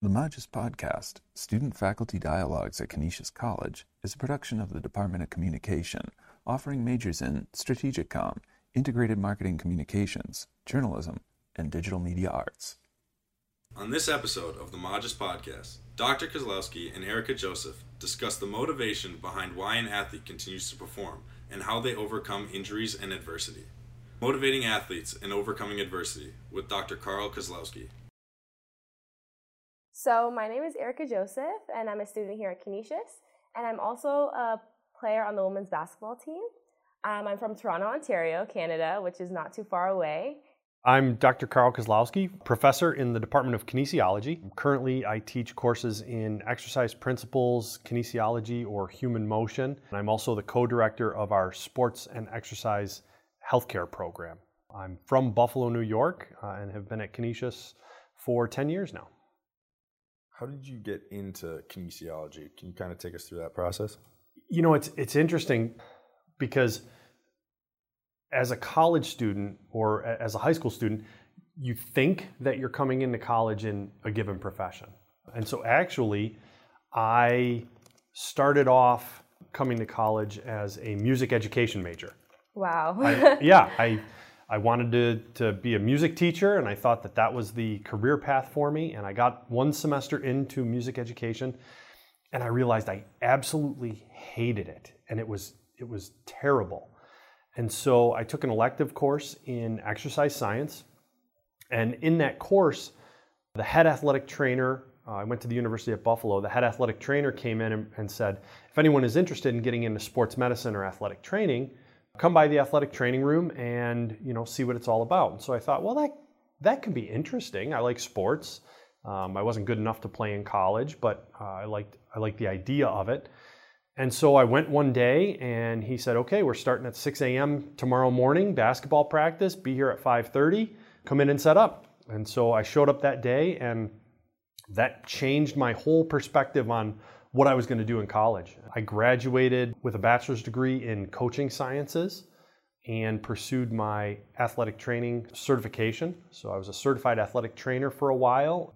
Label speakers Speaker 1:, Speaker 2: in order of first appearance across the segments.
Speaker 1: The Magis Podcast, Student Faculty Dialogues at Canisius College, is a production of the Department of Communication, offering majors in Strategic Com, Integrated Marketing Communications, Journalism, and Digital Media Arts.
Speaker 2: On this episode of the Magis Podcast, Dr. Kozlowski and Erika Joseph discuss the motivation behind why an athlete continues to perform and how they overcome injuries and adversity. Motivating Athletes and Overcoming Adversity with Dr. Karl Kozlowski.
Speaker 3: So, my name is Erika Joseph, and I'm a student here at Canisius, and I'm also a player on the women's basketball team. Um, I'm from Toronto, Ontario, Canada, which is not too far away.
Speaker 4: I'm Dr. Karl Kozlowski, professor in the Department of Kinesiology. Currently, I teach courses in exercise principles, kinesiology, or human motion. And I'm also the co director of our sports and exercise healthcare program. I'm from Buffalo, New York, uh, and have been at Canisius for 10 years now.
Speaker 2: How did you get into kinesiology? Can you kind of take us through that process?
Speaker 4: You know, it's it's interesting because as a college student or as a high school student, you think that you're coming into college in a given profession. And so actually, I started off coming to college as a music education major.
Speaker 3: Wow.
Speaker 4: I, yeah, I I wanted to, to be a music teacher, and I thought that that was the career path for me. And I got one semester into music education, and I realized I absolutely hated it, and it was it was terrible. And so I took an elective course in exercise science, and in that course, the head athletic trainer. Uh, I went to the University of Buffalo. The head athletic trainer came in and, and said, if anyone is interested in getting into sports medicine or athletic training, come by the athletic training room and you know see what it's all about. And so I thought, well, that that could be interesting. I like sports. Um, I wasn't good enough to play in college, but uh, I liked I liked the idea of it. And so I went one day, and he said, "Okay, we're starting at 6 a.m. tomorrow morning, basketball practice. Be here at 5:30. Come in and set up." And so I showed up that day, and that changed my whole perspective on what I was going to do in college. I graduated with a bachelor's degree in coaching sciences and pursued my athletic training certification. So I was a certified athletic trainer for a while.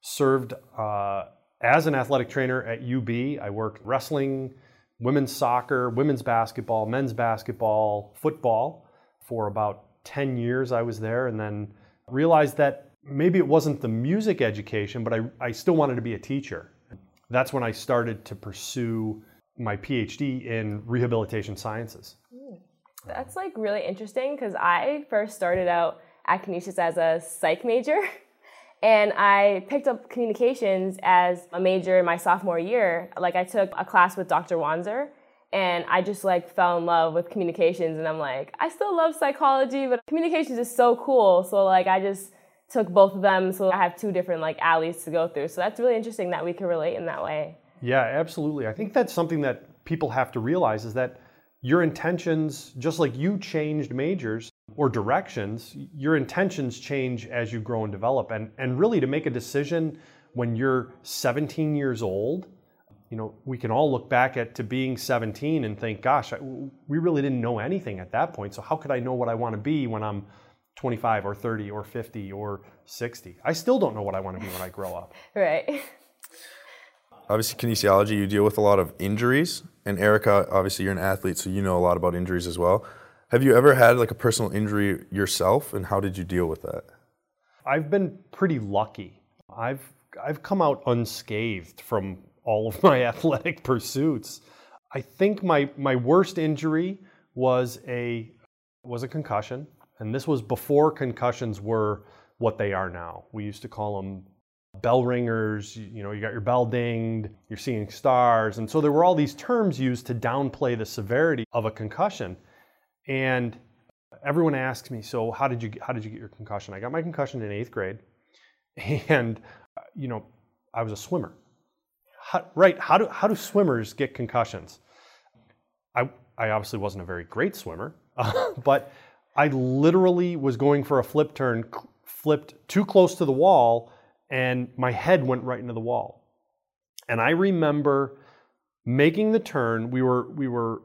Speaker 4: Served uh, as an athletic trainer at UB. I worked wrestling, women's soccer, women's basketball, men's basketball, football for about 10 years I was there and then realized that maybe it wasn't the music education, but I, I still wanted to be a teacher that's when I started to pursue my PhD in rehabilitation sciences.
Speaker 3: That's like really interesting because I first started out at Canisius as a psych major. And I picked up communications as a major in my sophomore year. Like I took a class with Dr. Wanzer and I just like fell in love with communications and I'm like, I still love psychology, but communications is so cool. So like I just took both of them so I have two different like alleys to go through. So that's really interesting that we can relate in that way.
Speaker 4: Yeah, absolutely. I think that's something that people have to realize is that your intentions, just like you changed majors or directions, your intentions change as you grow and develop. And, and really, to make a decision when you're 17 years old, you know, we can all look back at to being 17 and think, gosh, I, we really didn't know anything at that point. So how could I know what I want to be when I'm 25 or 30 or 50 or 60. I still don't know what I want to be when I grow up.
Speaker 3: right.
Speaker 2: Obviously, kinesiology, you deal with a lot of injuries. And Erika, obviously, you're an athlete, so you know a lot about injuries as well. Have you ever had like a personal injury yourself, and how did you deal with that?
Speaker 4: I've been pretty lucky. I've I've come out unscathed from all of my athletic pursuits. I think my my worst injury was a was a concussion. And this was before concussions were what they are now. We used to call them bell ringers, you know, you got your bell dinged, you're seeing stars. And so there were all these terms used to downplay the severity of a concussion. And everyone asks me, so how did you how did you get your concussion? I got my concussion in 8th grade. And you know, I was a swimmer. How, right, how do how do swimmers get concussions? I I obviously wasn't a very great swimmer, but I literally was going for a flip turn, flipped too close to the wall, and my head went right into the wall. And I remember making the turn. We were we were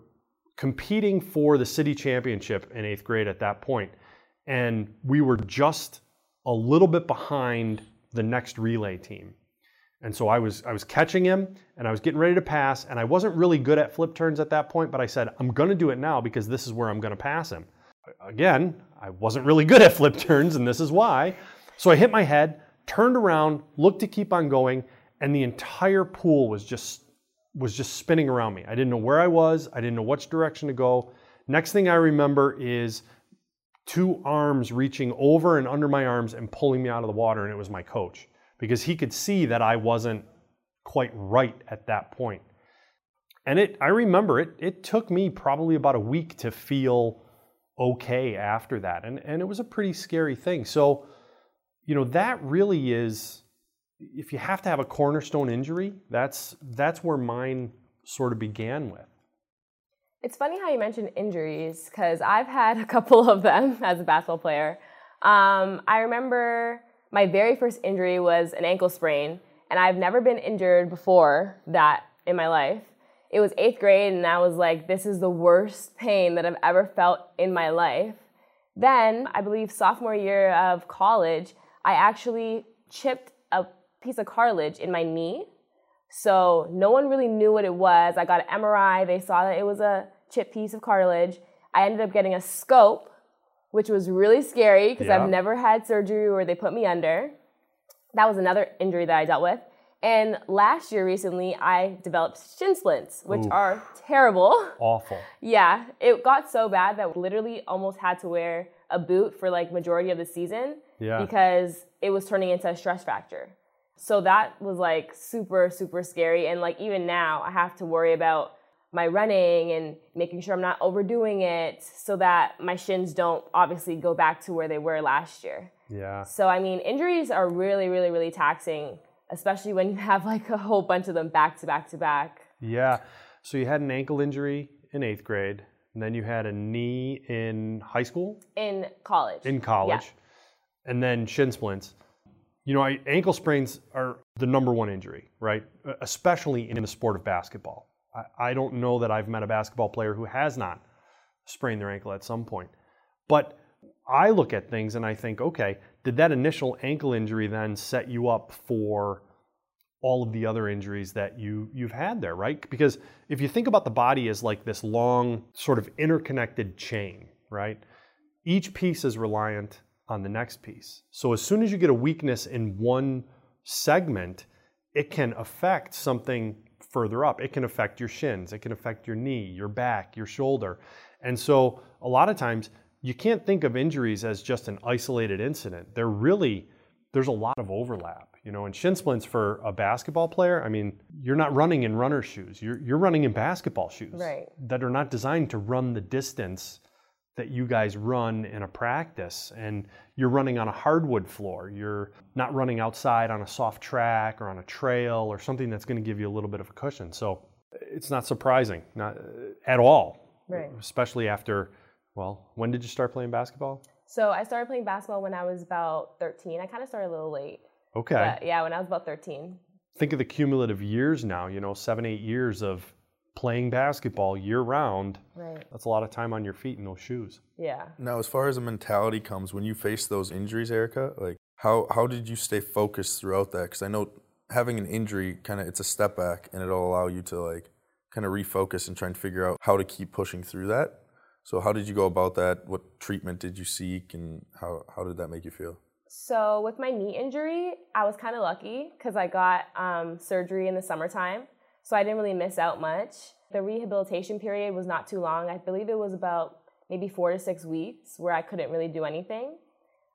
Speaker 4: competing for the city championship in eighth grade at that point, and we were just a little bit behind the next relay team. And so I was I was catching him and I was getting ready to pass and I wasn't really good at flip turns at that point, but I said I'm going to do it now because this is where I'm going to pass him. Again, I wasn't really good at flip turns and this is why. So I hit my head, turned around, looked to keep on going, and the entire pool was just was just spinning around me. I didn't know where I was, I didn't know which direction to go. Next thing I remember is two arms reaching over and under my arms and pulling me out of the water and it was my coach because he could see that I wasn't quite right at that point. And it I remember it it took me probably about a week to feel okay after that. And and it was a pretty scary thing. So, you know, that really is if you have to have a cornerstone injury, that's that's where mine sort of began with.
Speaker 3: It's funny how you mentioned injuries because I've had a couple of them as a basketball player. Um, I remember my very first injury was an ankle sprain, and I've never been injured before that in my life. It was eighth grade, and I was like, this is the worst pain that I've ever felt in my life. Then, I believe sophomore year of college, I actually chipped a piece of cartilage in my knee. So no one really knew what it was. I got an MRI, they saw that it was a chipped piece of cartilage. I ended up getting a scope which was really scary because
Speaker 4: Yeah.
Speaker 3: I've never had surgery where they put me under. That was another injury that I dealt with. And last year, recently, I developed shin splints, which
Speaker 4: Oof.
Speaker 3: are terrible.
Speaker 4: Awful.
Speaker 3: yeah, it got so bad that literally almost had to wear a boot for like majority of the season
Speaker 4: Yeah.
Speaker 3: because it was turning into a stress fracture. So that was like super, super scary. And like even now, I have to worry about my running and making sure I'm not overdoing it so that my shins don't obviously go back to where they were last year.
Speaker 4: Yeah.
Speaker 3: So, I mean, injuries are really, really, really taxing, especially when you have like a whole bunch of them back to back to back.
Speaker 4: Yeah. So you had an ankle injury in eighth grade, and then you had a knee in high school,
Speaker 3: In college.
Speaker 4: in college, and then shin splints. You know, I, ankle sprains are the number one injury, right? Especially in the sport of basketball. I, I don't know that I've met a basketball player who has not sprained their ankle at some point. But I look at things and I think, okay, did that initial ankle injury then set you up for all of the other injuries that you you've had there, right? Because if you think about the body as like this long sort of interconnected chain, right? Each piece is reliant on the next piece. So as soon as you get a weakness in one segment, it can affect something further up. It can affect your shins, it can affect your knee, your back, your shoulder. And so a lot of times you can't think of injuries as just an isolated incident. They're really there's a lot of overlap, you know. And shin splints for a basketball player, I mean, you're not running in runner shoes. You're you're running in basketball shoes
Speaker 3: Right.
Speaker 4: that are not designed to run the distance that you guys run in a practice and you're running on a hardwood floor you're not running outside on a soft track or on a trail or something that's going to give you a little bit of a cushion so it's not surprising not at all
Speaker 3: Right.
Speaker 4: especially after well when did you start playing basketball
Speaker 3: So I started playing basketball when I was about 13. I kind of started a little late.
Speaker 4: okay
Speaker 3: But yeah, when I was about 13.
Speaker 4: think of the cumulative years now you know seven eight years of playing basketball year round
Speaker 3: Right.
Speaker 4: that's a lot of time on your feet in those shoes
Speaker 3: Yeah.
Speaker 2: Now, as far as the mentality comes, when you face those injuries, Erika, like how how did you stay focused throughout that? Because I know having an injury kind of it's a step back, and it'll allow you to like kind of refocus and try and figure out how to keep pushing through that. So, how did you go about that? What treatment did you seek, and how how did that make you feel?
Speaker 3: So with my knee injury, I was kind of lucky because I got um, surgery in the summertime, so I didn't really miss out much. The rehabilitation period was not too long. I believe it was about maybe four to six weeks where I couldn't really do anything.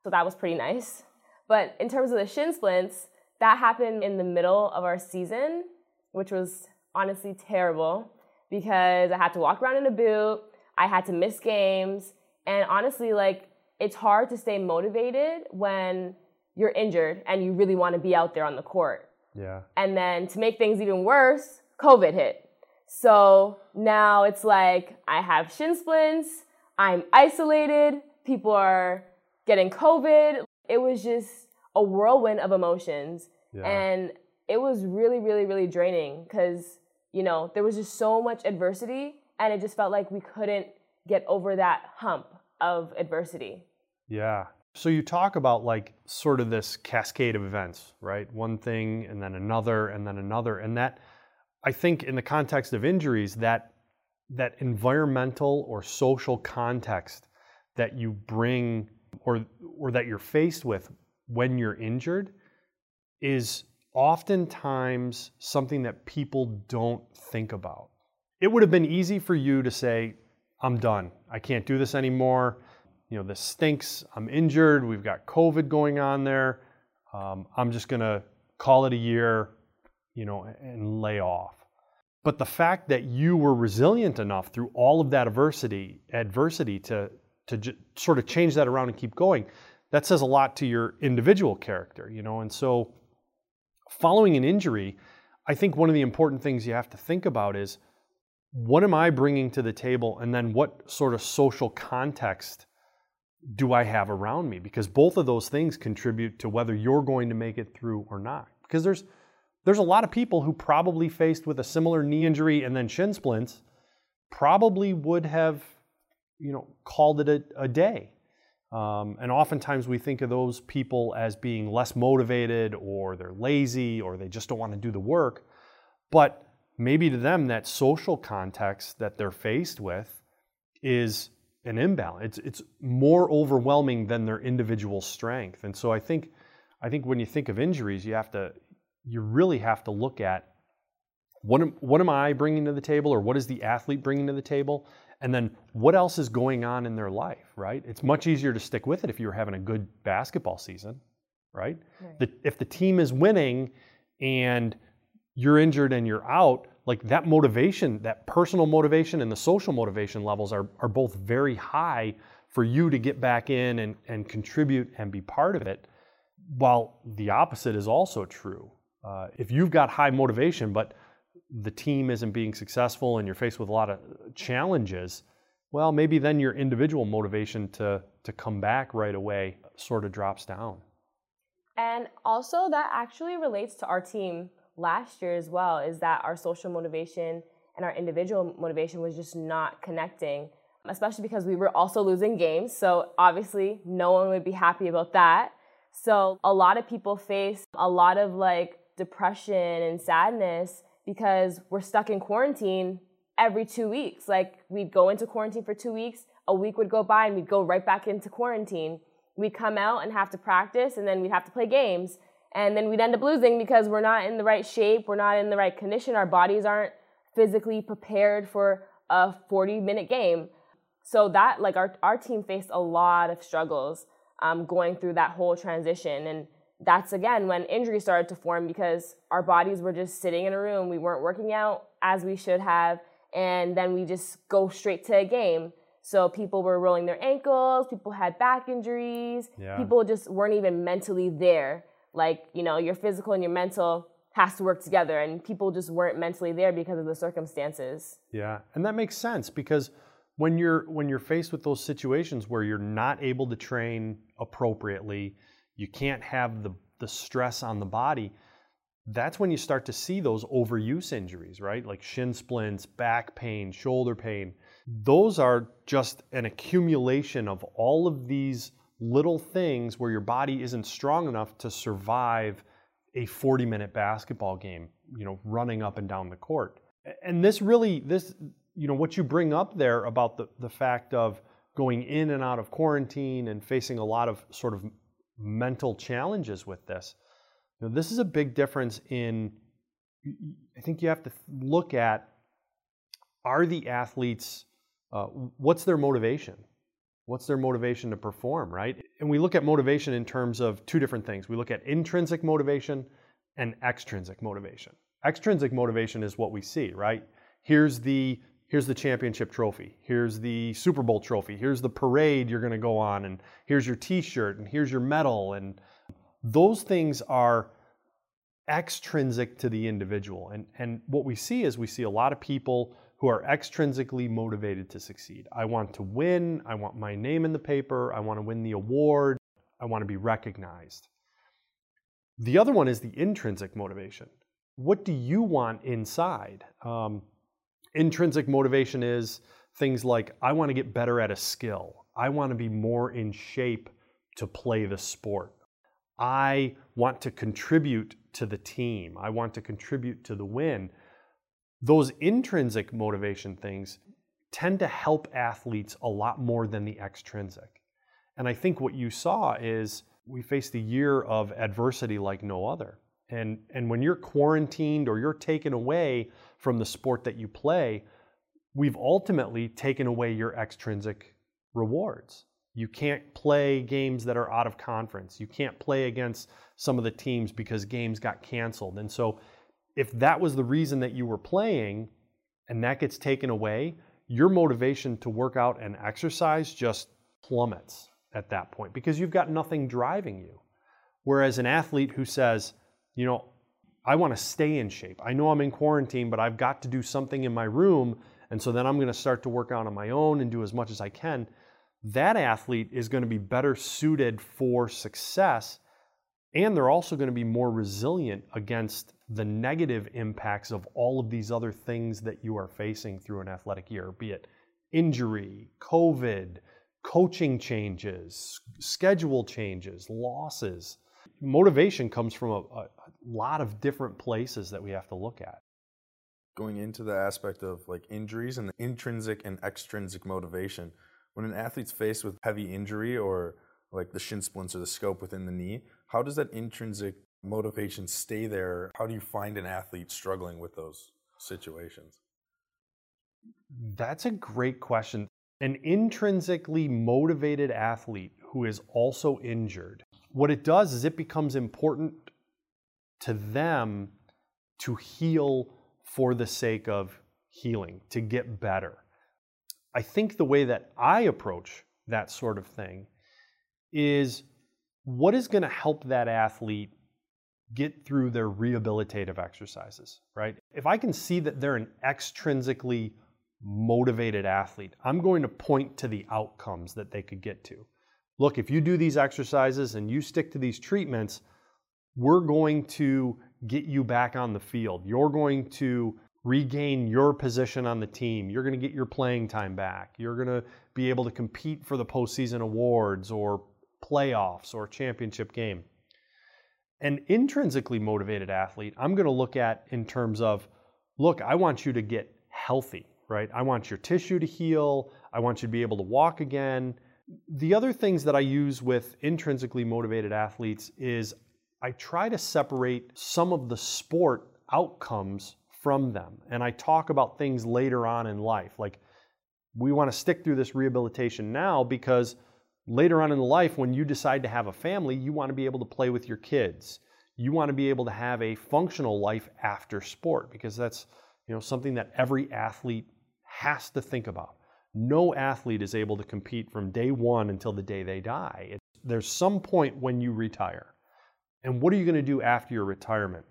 Speaker 3: So that was pretty nice. But in terms of the shin splints, that happened in the middle of our season, which was honestly terrible because I had to walk around in a boot, I had to miss games, and honestly, like, it's hard to stay motivated when you're injured and you really want to be out there on the court.
Speaker 4: yeah
Speaker 3: And then to make things even worse, COVID hit. So now it's like I have shin splints, I'm isolated, people are getting COVID. It was just a whirlwind of emotions.
Speaker 4: Yeah.
Speaker 3: And it was really, really, really draining because, you know, there was just so much adversity and it just felt like we couldn't get over that hump of adversity.
Speaker 4: Yeah. So you talk about like sort of this cascade of events, right? One thing and then another and then another. And that I think in the context of injuries, that that environmental or social context that you bring or or that you're faced with when you're injured is oftentimes something that people don't think about. It would have been easy for you to say, I'm done. I can't do this anymore. You know, this stinks. I'm injured. We've got COVID going on there. Um, I'm just going to call it a year, you know, and lay off. But the fact that you were resilient enough through all of that adversity, adversity to to j- sort of change that around and keep going, that says a lot to your individual character, you know. And so, following an injury, I think one of the important things you have to think about is what am I bringing to the table, and then what sort of social context do I have around me? Because both of those things contribute to whether you're going to make it through or not. Because there's there's a lot of people who probably faced with a similar knee injury and then shin splints probably would have you know called it a, a day. Um, and oftentimes we think of those people as being less motivated or they're lazy or they just don't want to do the work. But maybe to them that social context that they're faced with is an imbalance. It's, it's more overwhelming than their individual strength. And so I think, I think when you think of injuries, you have to, you really have to look at what am, what am I bringing to the table or what is the athlete bringing to the table? And then what else is going on in their life, right? It's much easier to stick with it if you're having a good basketball season, right? right. The, if the team is winning and you're injured and you're out, like that motivation, that personal motivation and the social motivation levels are, are both very high for you to get back in and, and contribute and be part of it. While the opposite is also true. Uh, if you've got high motivation, but the team isn't being successful and you're faced with a lot of challenges, well, maybe then your individual motivation to, to come back right away sort of drops down.
Speaker 3: And also, that actually relates to our team last year as well is that our social motivation and our individual motivation was just not connecting, especially because we were also losing games. So obviously, no one would be happy about that. So a lot of people face a lot of like depression and sadness because we're stuck in quarantine every two weeks. Like we'd go into quarantine for two weeks, a week would go by, and we'd go right back into quarantine. We'd come out and have to practice, and then we'd have to play games and then we'd end up losing because we're not in the right shape, we're not in the right condition, our bodies aren't physically prepared for a 40 minute game. So that like our our team faced a lot of struggles um, going through that whole transition, and that's again when injuries started to form because our bodies were just sitting in a room, we weren't working out as we should have, and then we just go straight to a game. So people were rolling their ankles, people had back injuries, yeah. people just weren't even mentally there like you know your physical and your mental has to work together and people just weren't mentally there because of the circumstances.
Speaker 4: Yeah and that makes sense because when you're when you're faced with those situations where you're not able to train appropriately you can't have the the stress on the body that's when you start to see those overuse injuries right? Like shin splints back pain shoulder pain. Those are just an accumulation of all of these little things where your body isn't strong enough to survive a 40 minute basketball game, you know, running up and down the court. And this really, this, you know, what you bring up there about the, the fact of going in and out of quarantine and facing a lot of sort of mental challenges with this. You know, this is a big difference in, I think you have to look at are the athletes, uh, what's their motivation? What's their motivation to perform, right? And we look at motivation in terms of two different things. We look at intrinsic motivation and extrinsic motivation. Extrinsic motivation is what we see, right? Here's the here's the championship trophy. Here's the Super Bowl trophy. Here's the parade you're going to go on and here's your t-shirt and here's your medal and those things are extrinsic to the individual. And and what we see is we see a lot of people who are extrinsically motivated to succeed. I want to win. I want my name in the paper. I want to win the award. I want to be recognized. The other one is the intrinsic motivation. What do you want inside? Um, intrinsic motivation is things like I want to get better at a skill. I want to be more in shape to play the sport. I want to contribute to the team. I want to contribute to the win. Those intrinsic motivation things tend to help athletes a lot more than the extrinsic. And I think what you saw is we faced a year of adversity like no other. And, and when you're quarantined or you're taken away from the sport that you play, we've ultimately taken away your extrinsic rewards. You can't play games that are out of conference. You can't play against some of the teams because games got canceled. And so, if that was the reason that you were playing and that gets taken away, your motivation to work out and exercise just plummets at that point because you've got nothing driving you. Whereas an athlete who says, you know, I want to stay in shape. I know I'm in quarantine, but I've got to do something in my room. And so then I'm going to start to work out on my own and do as much as I can. That athlete is going to be better suited for success. And they're also going to be more resilient against the negative impacts of all of these other things that you are facing through an athletic year, be it injury, COVID, coaching changes, schedule changes, losses. Motivation comes from a, a, lot of different places that we have to look at.
Speaker 2: Going into the aspect of like injuries and the intrinsic and extrinsic motivation, when an athlete's faced with heavy injury or like the shin splints or the scope within the knee, how does that intrinsic motivation stay there? How do you find an athlete struggling with those situations?
Speaker 4: That's a great question. An intrinsically motivated athlete who is also injured, what it does is it becomes important to them to heal for the sake of healing, to get better. I think the way that I approach that sort of thing is what is going to help that athlete get through their rehabilitative exercises, right? If I can see that they're an extrinsically motivated athlete, I'm going to point to the outcomes that they could get to. Look, if you do these exercises and you stick to these treatments, we're going to get you back on the field. You're going to regain your position on the team. You're going to get your playing time back. You're going to be able to compete for the postseason awards or playoffs or championship game. An intrinsically motivated athlete, I'm going to look at in terms of look, I want you to get healthy, right? I want your tissue to heal. I want you to be able to walk again. The other things that I use with intrinsically motivated athletes is I try to separate some of the sport outcomes from them. And I talk about things later on in life. Like, we want to stick through this rehabilitation now because later on in life, when you decide to have a family, you want to be able to play with your kids. You want to be able to have a functional life after sport because that's you know something that every athlete has to think about. No athlete is able to compete from day one until the day they die. There's some point when you retire. And what are you going to do after your retirement?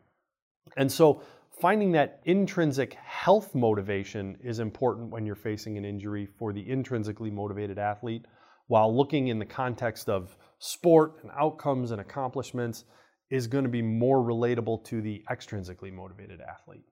Speaker 4: And so finding that intrinsic health motivation is important when you're facing an injury for the intrinsically motivated athlete, while looking in the context of sport and outcomes and accomplishments is going to be more relatable to the extrinsically motivated athlete.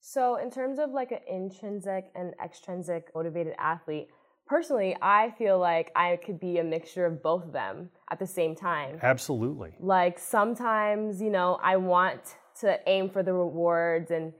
Speaker 3: So, in terms of like an intrinsic and extrinsic motivated athlete, personally, I feel like I could be a mixture of both of them at the same time.
Speaker 4: Absolutely.
Speaker 3: Like sometimes, you know, I want to aim for the rewards and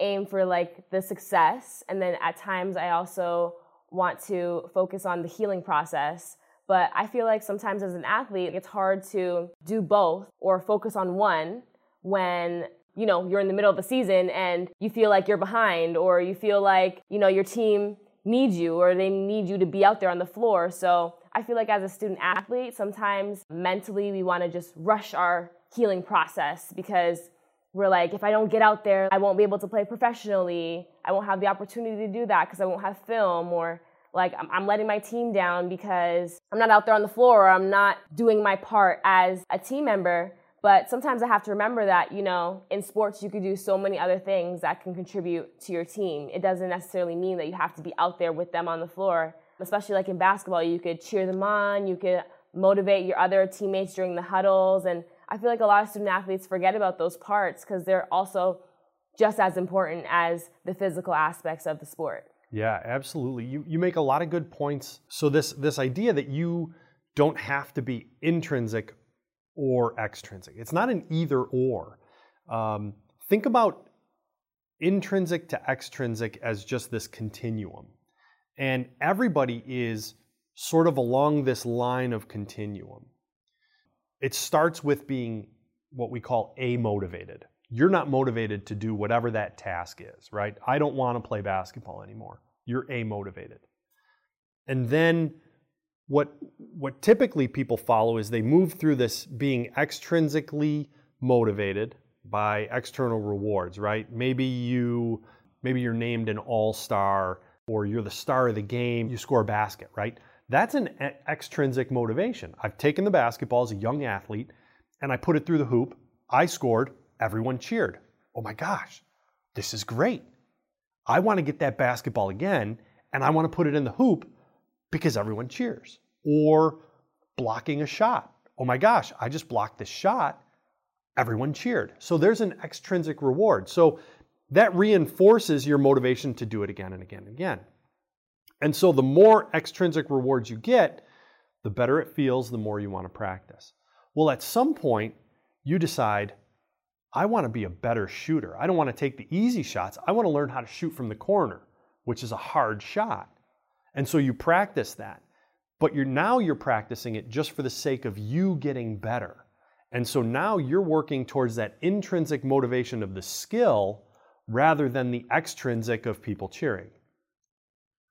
Speaker 3: aim for like the success. And then at times, I also want to focus on the healing process. But I feel like sometimes as an athlete, it's hard to do both or focus on one when you know you're in the middle of the season and you feel like you're behind or you feel like you know your team needs you or they need you to be out there on the floor. So I feel like as a student athlete, sometimes mentally we want to just rush our healing process because we're like, if I don't get out there, I won't be able to play professionally. I won't have the opportunity to do that because I won't have film or like I'm, letting my team down because I'm not out there on the floor or I'm not doing my part as a team member. But sometimes I have to remember that, you know, in sports, you could do so many other things that can contribute to your team. It doesn't necessarily mean that you have to be out there with them on the floor. Especially like in basketball, you could cheer them on, you could motivate your other teammates during the huddles. And I feel like a lot of student athletes forget about those parts because they're also just as important as the physical aspects of the sport.
Speaker 4: Yeah, absolutely. You, you make a lot of good points. So this this idea that you don't have to be intrinsic or extrinsic. It's not an either or. Um, think about intrinsic to extrinsic as just this continuum. And everybody is sort of along this line of continuum. It starts with being what we call amotivated. You're not motivated to do whatever that task is, right? I don't want to play basketball anymore. You're amotivated. And then what what typically people follow is they move through this being extrinsically motivated by external rewards, right? Maybe you maybe you're named an all-star or you're the star of the game, you score a basket, right? That's an extrinsic motivation. I've taken the basketball as a young athlete and I put it through the hoop. I scored, everyone cheered. Oh my gosh, this is great. I want to get that basketball again and I want to put it in the hoop because everyone cheers. Or blocking a shot. Oh my gosh, I just blocked this shot. Everyone cheered. So there's an extrinsic reward. So that reinforces your motivation to do it again and again and again. And so the more extrinsic rewards you get, the better it feels, the more you want to practice. Well, at some point, you decide, I want to be a better shooter. I don't want to take the easy shots. I want to learn how to shoot from the corner, which is a hard shot. And so you practice that. But you're now you're practicing it just for the sake of you getting better. And so now you're working towards that intrinsic motivation of the skill rather than the extrinsic of people cheering.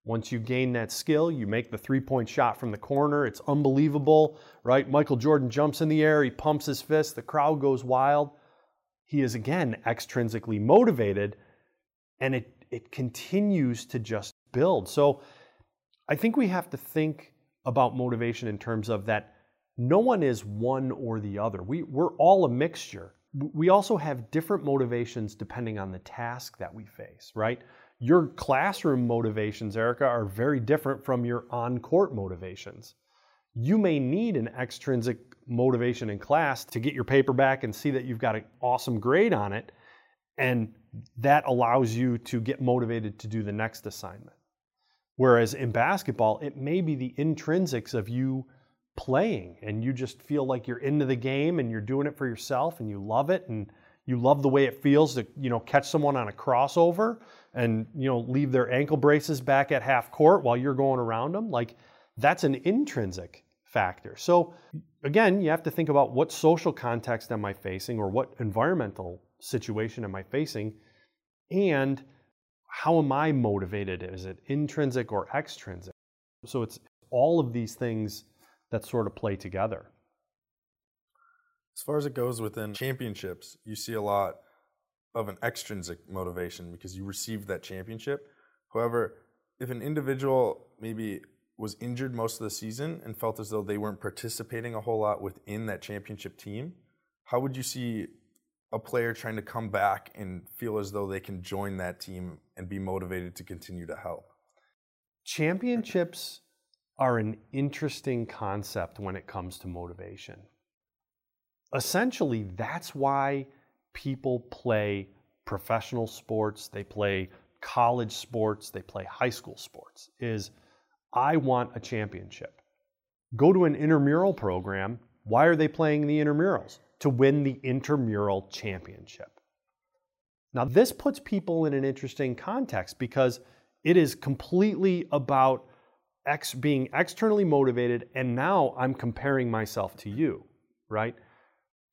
Speaker 4: Once you gain that skill, you make the three point shot from the corner. It's unbelievable, right? Michael Jordan jumps in the air, he pumps his fist, the crowd goes wild. He is again extrinsically motivated, and it, it continues to just build. So I think we have to think about motivation in terms of that no one is one or the other. We, we're all a mixture. We also have different motivations depending on the task that we face, right? Your classroom motivations, Erika, are very different from your on court motivations. You may need an extrinsic motivation in class to get your paper back and see that you've got an awesome grade on it. And that allows you to get motivated to do the next assignment. Whereas in basketball, it may be the intrinsics of you playing and you just feel like you're into the game and you're doing it for yourself and you love it and you love the way it feels to, you know, catch someone on a crossover and, you know, leave their ankle braces back at half court while you're going around them. Like that's an intrinsic factor. So again, you have to think about what social context am I facing or what environmental situation am I facing and how am I motivated? Is it intrinsic or extrinsic? So it's all of these things that sort of play together.
Speaker 2: As far as it goes within championships, you see a lot of an extrinsic motivation because you received that championship. However, if an individual maybe was injured most of the season and felt as though they weren't participating a whole lot within that championship team, how would you see a player trying to come back and feel as though they can join that team and be motivated to continue to help?
Speaker 4: Championships are an interesting concept when it comes to motivation essentially, that's why people play professional sports, they play college sports, they play high school sports, is I want a championship. Go to an intramural program. Why are they playing the intramurals? To win the intramural championship. Now, this puts people in an interesting context because it is completely about ex- being externally motivated, and now I'm comparing myself to you, right?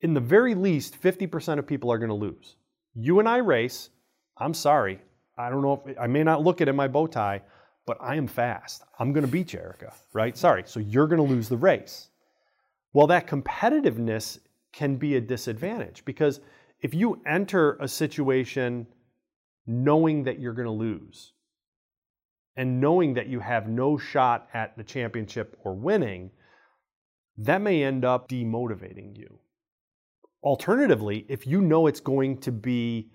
Speaker 4: In the very least, 50% of people are going to lose. You and I race. I'm sorry. I don't know if I may not look it in my bow tie, but I am fast. I'm going to beat you, Erika, right? Sorry. So you're going to lose the race. Well, that competitiveness can be a disadvantage because if you enter a situation knowing that you're going to lose and knowing that you have no shot at the championship or winning, that may end up demotivating you. Alternatively, if you know it's going to be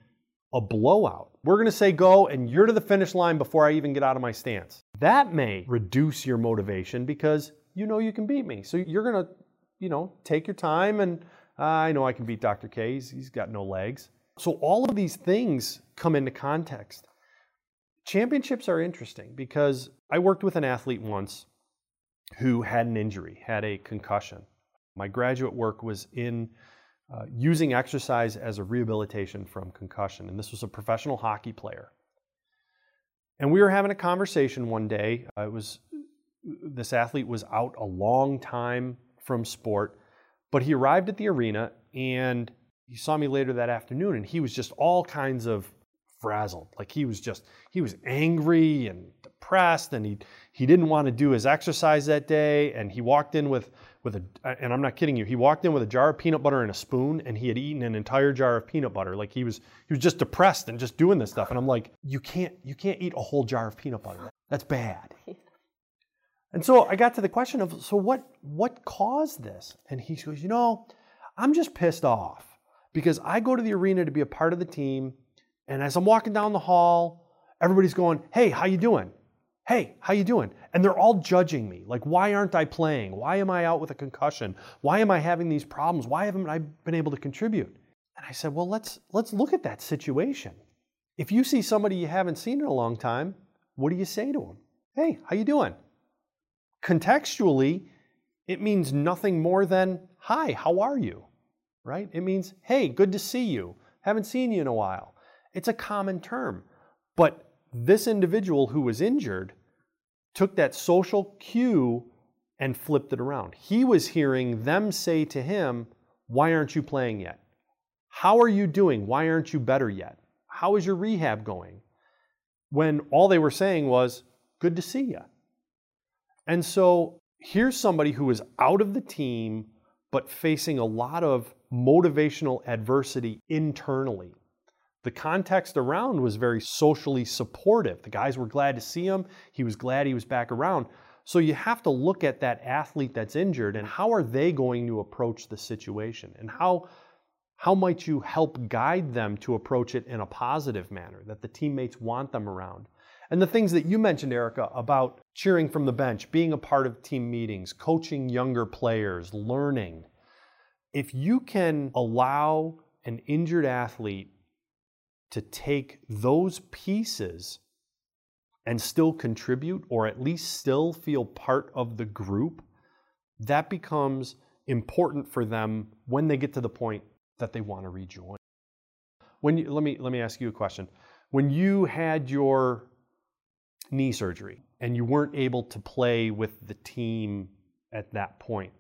Speaker 4: a blowout, we're going to say go and you're to the finish line before I even get out of my stance. That may reduce your motivation because you know you can beat me. So you're going to, you know, take your time and uh, I know I can beat Dr. K. He's, he's got no legs. So all of these things come into context. Championships are interesting because I worked with an athlete once who had an injury, had a concussion. My graduate work was in uh, using exercise as a rehabilitation from concussion, and this was a professional hockey player. And we were having a conversation one day. Uh, it was this athlete was out a long time from sport, but he arrived at the arena and he saw me later that afternoon and he was just all kinds of frazzled. Like he was just he was angry and depressed and he he didn't want to do his exercise that day and he walked in with with a and I'm not kidding you. He walked in with a jar of peanut butter and a spoon and he had eaten an entire jar of peanut butter. Like he was he was just depressed and just doing this stuff and I'm like, "You can't you can't eat a whole jar of peanut butter. That's bad." And so I got to the question of so what what caused this? And he goes, "You know, I'm just pissed off because I go to the arena to be a part of the team and as I'm walking down the hall, everybody's going, "Hey, how you doing?" "Hey, how you doing?" And they're all judging me. Like, "Why aren't I playing? Why am I out with a concussion? Why am I having these problems? Why haven't I been able to contribute?" And I said, "Well, let's let's look at that situation. If you see somebody you haven't seen in a long time, what do you say to them? "Hey, how you doing?" Contextually, it means nothing more than, "Hi, how are you?" Right? It means, "Hey, good to see you. Haven't seen you in a while." It's a common term. But this individual who was injured took that social cue and flipped it around. He was hearing them say to him, Why aren't you playing yet? How are you doing? Why aren't you better yet? How is your rehab going? When all they were saying was, Good to see you. And so here's somebody who is out of the team, but facing a lot of motivational adversity internally. The context around was very socially supportive. The guys were glad to see him. He was glad he was back around. So you have to look at that athlete that's injured and how are they going to approach the situation and how how might you help guide them to approach it in a positive manner that the teammates want them around. And the things that you mentioned Erika about cheering from the bench, being a part of team meetings, coaching younger players, learning. If you can allow an injured athlete to take those pieces and still contribute or at least still feel part of the group, that becomes important for them when they get to the point that they want to rejoin. When you, let me let me ask you a question. When you had your knee surgery and you weren't able to play with the team at that point,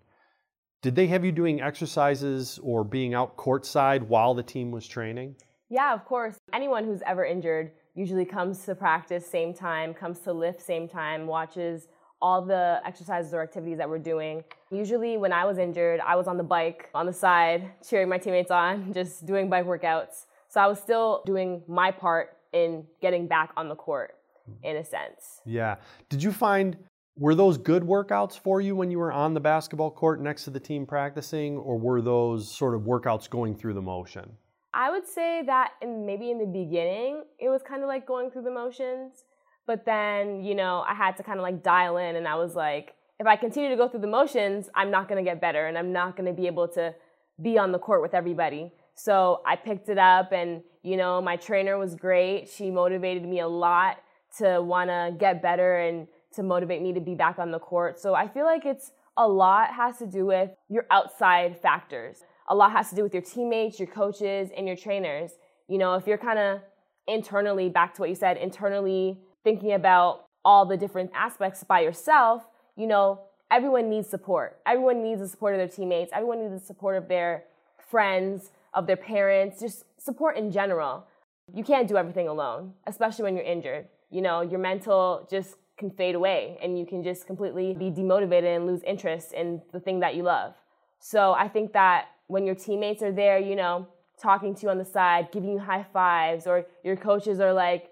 Speaker 4: did they have you doing exercises or being out courtside while the team was training?
Speaker 3: Yeah, of course. Anyone who's ever injured usually comes to practice same time, comes to lift same time, watches all the exercises or activities that we're doing. Usually, when I was injured, I was on the bike on the side, cheering my teammates on, just doing bike workouts. So I was still doing my part in getting back on the court in a sense.
Speaker 4: Yeah. Did you find were those good workouts for you when you were on the basketball court next to the team practicing or were those sort of workouts going through the motion?
Speaker 3: I would say that in, maybe in the beginning, it was kind of like going through the motions. But then, you know, I had to kind of like dial in and I was like, if I continue to go through the motions, I'm not going to get better and I'm not going to be able to be on the court with everybody. So I picked it up and, you know, my trainer was great. She motivated me a lot to want to get better and to motivate me to be back on the court. So I feel like it's a lot has to do with your outside factors a lot has to do with your teammates, your coaches, and your trainers. You know, if you're kind of internally, back to what you said, internally thinking about all the different aspects by yourself, you know, everyone needs support. Everyone needs the support of their teammates. Everyone needs the support of their friends, of their parents, just support in general. You can't do everything alone, especially when you're injured. You know, your mental just can fade away and you can just completely be demotivated and lose interest in the thing that you love. So I think that when your teammates are there, you know, talking to you on the side, giving you high fives, or your coaches are like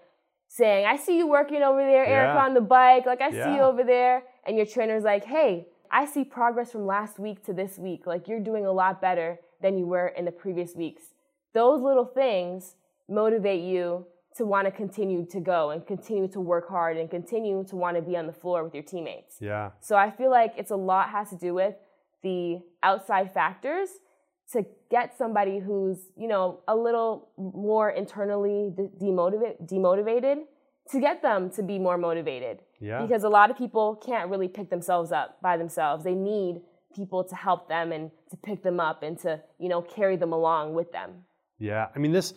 Speaker 3: saying, I see you working over there, yeah. Erika, on the bike. Like, I yeah. see you over there. And your trainer's like, hey, I see progress from last week to this week. Like, you're doing a lot better than you were in the previous weeks. Those little things motivate you to want to continue to go and continue to work hard and continue to want to be on the floor with your teammates.
Speaker 4: Yeah.
Speaker 3: So I feel like it's a lot has to do with the outside factors to get somebody who's you know a little more internally demotivated demotivated to get them to be more motivated.
Speaker 4: Yeah.
Speaker 3: Because a lot of people can't really pick themselves up by themselves. They need people to help them and to pick them up and to, you know, carry them along with them.
Speaker 4: Yeah. I mean, this,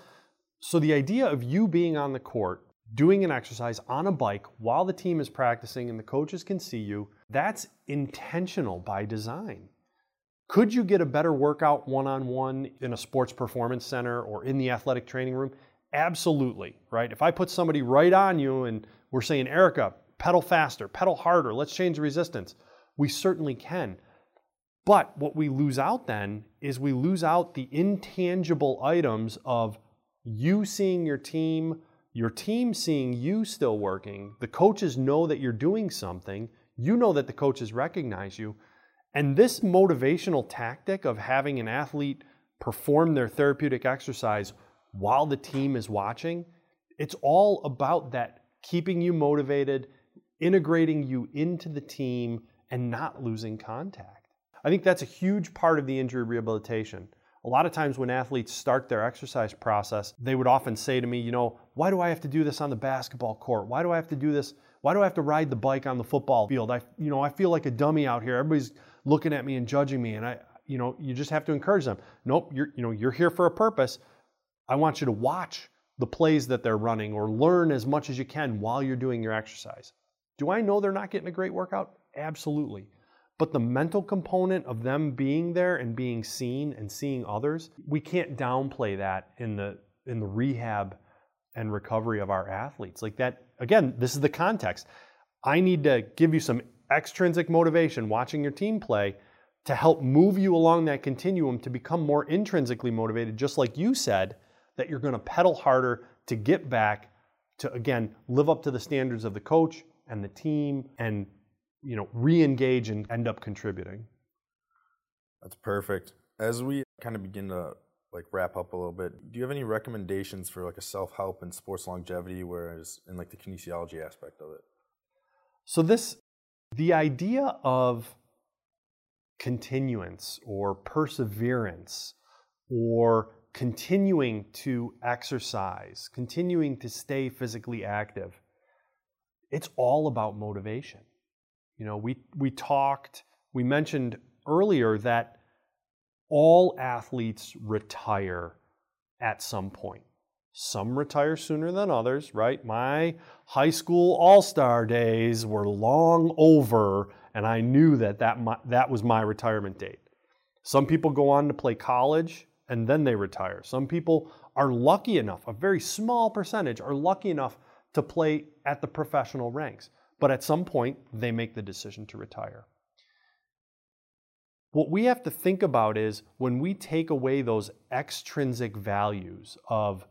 Speaker 4: so the idea of you being on the court, doing an exercise on a bike while the team is practicing and the coaches can see you, that's intentional by design. Could you get a better workout one on one in a sports performance center or in the athletic training room? Absolutely, right? If I put somebody right on you and we're saying, Erika, pedal faster, pedal harder, let's change the resistance, we certainly can. But what we lose out then is we lose out the intangible items of you seeing your team, your team seeing you still working, the coaches know that you're doing something, you know that the coaches recognize you. And this motivational tactic of having an athlete perform their therapeutic exercise while the team is watching, it's all about that keeping you motivated, integrating you into the team, and not losing contact. I think that's a huge part of the injury rehabilitation. A lot of times when athletes start their exercise process, they would often say to me, you know, why do I have to do this on the basketball court? Why do I have to do this? Why do I have to ride the bike on the football field? I, you know, I feel like a dummy out here. Everybody's looking at me and judging me, and I, you know, you just have to encourage them. Nope, you're, you know, you're here for a purpose. I want you to watch the plays that they're running or learn as much as you can while you're doing your exercise. Do I know they're not getting a great workout? Absolutely. But the mental component of them being there and being seen and seeing others, we can't downplay that in the in the rehab and recovery of our athletes. Like that again, this is the context. I need to give you some extrinsic motivation watching your team play to help move you along that continuum to become more intrinsically motivated just like you said that you're going to pedal harder to get back to again live up to the standards of the coach and the team and you know, re-engage and end up contributing.
Speaker 2: That's perfect. As we kind of begin to like wrap up a little bit, do you have any recommendations for like a self-help and sports longevity, whereas in like the kinesiology aspect of it?
Speaker 4: So this, the idea of continuance or perseverance or continuing to exercise, continuing to stay physically active, it's all about motivation. You know, we, we talked, we mentioned earlier that all athletes retire at some point. Some retire sooner than others, right? My high school all star days were long over, and I knew that that, my, that was my retirement date. Some people go on to play college and then they retire. Some people are lucky enough, a very small percentage are lucky enough to play at the professional ranks. But at some point, they make the decision to retire. What we have to think about is when we take away those extrinsic values of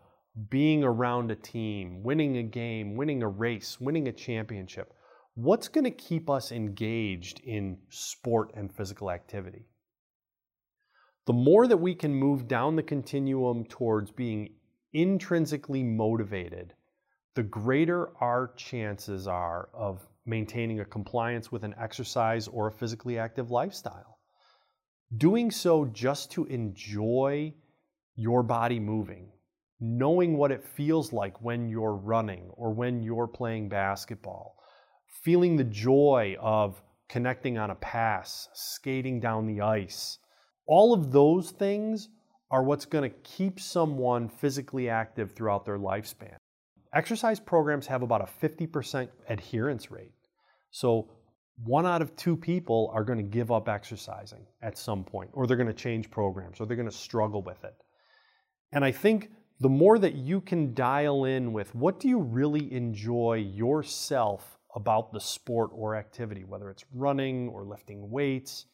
Speaker 4: being around a team, winning a game, winning a race, winning a championship, what's going to keep us engaged in sport and physical activity? The more that we can move down the continuum towards being intrinsically motivated the greater our chances are of maintaining a compliance with an exercise or a physically active lifestyle. Doing so just to enjoy your body moving, knowing what it feels like when you're running or when you're playing basketball, feeling the joy of connecting on a pass, skating down the ice. All of those things are what's going to keep someone physically active throughout their lifespan. Exercise programs have about a 50% adherence rate. So one out of two people are going to give up exercising at some point, or they're going to change programs, or they're going to struggle with it. And I think the more that you can dial in with what do you really enjoy yourself about the sport or activity, whether it's running or lifting weights,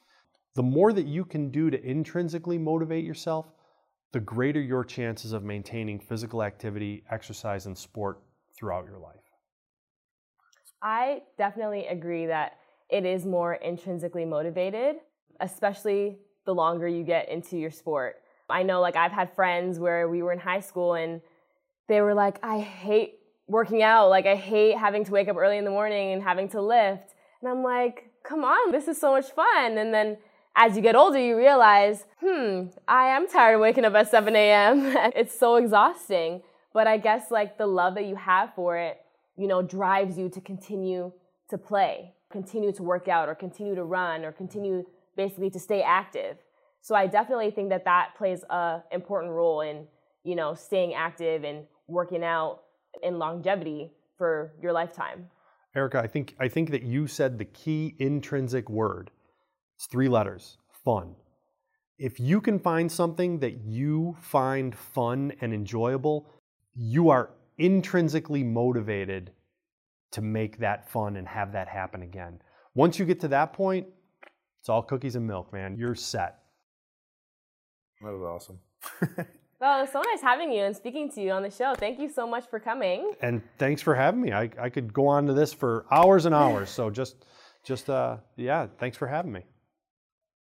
Speaker 4: the more that you can do to intrinsically motivate yourself, the greater your chances of maintaining physical activity, exercise, and sport throughout your life.
Speaker 3: I definitely agree that it is more intrinsically motivated, especially the longer you get into your sport. I know, like, I've had friends where we were in high school and they were like, I hate working out. Like, I hate having to wake up early in the morning and having to lift. And I'm like, come on, this is so much fun. And then as you get older, you realize, hmm, I am tired of waking up at 7 a.m. it's so exhausting. But I guess like the love that you have for it you know, drives you to continue to play, continue to work out, or continue to run, or continue basically to stay active. So I definitely think that that plays a important role in, you know, staying active and working out in longevity for your lifetime.
Speaker 4: Erika, I think I think that you said the key intrinsic word. It's three letters, fun. If you can find something that you find fun and enjoyable, you are intrinsically motivated to make that fun and have that happen again. Once you get to that point, it's all cookies and milk, man. You're set.
Speaker 2: That was awesome.
Speaker 3: well, it was so nice having you and speaking to you on the show. Thank you so much for coming.
Speaker 4: And thanks for having me. I, I could go on to this for hours and hours. So just, just uh, yeah, thanks for having me.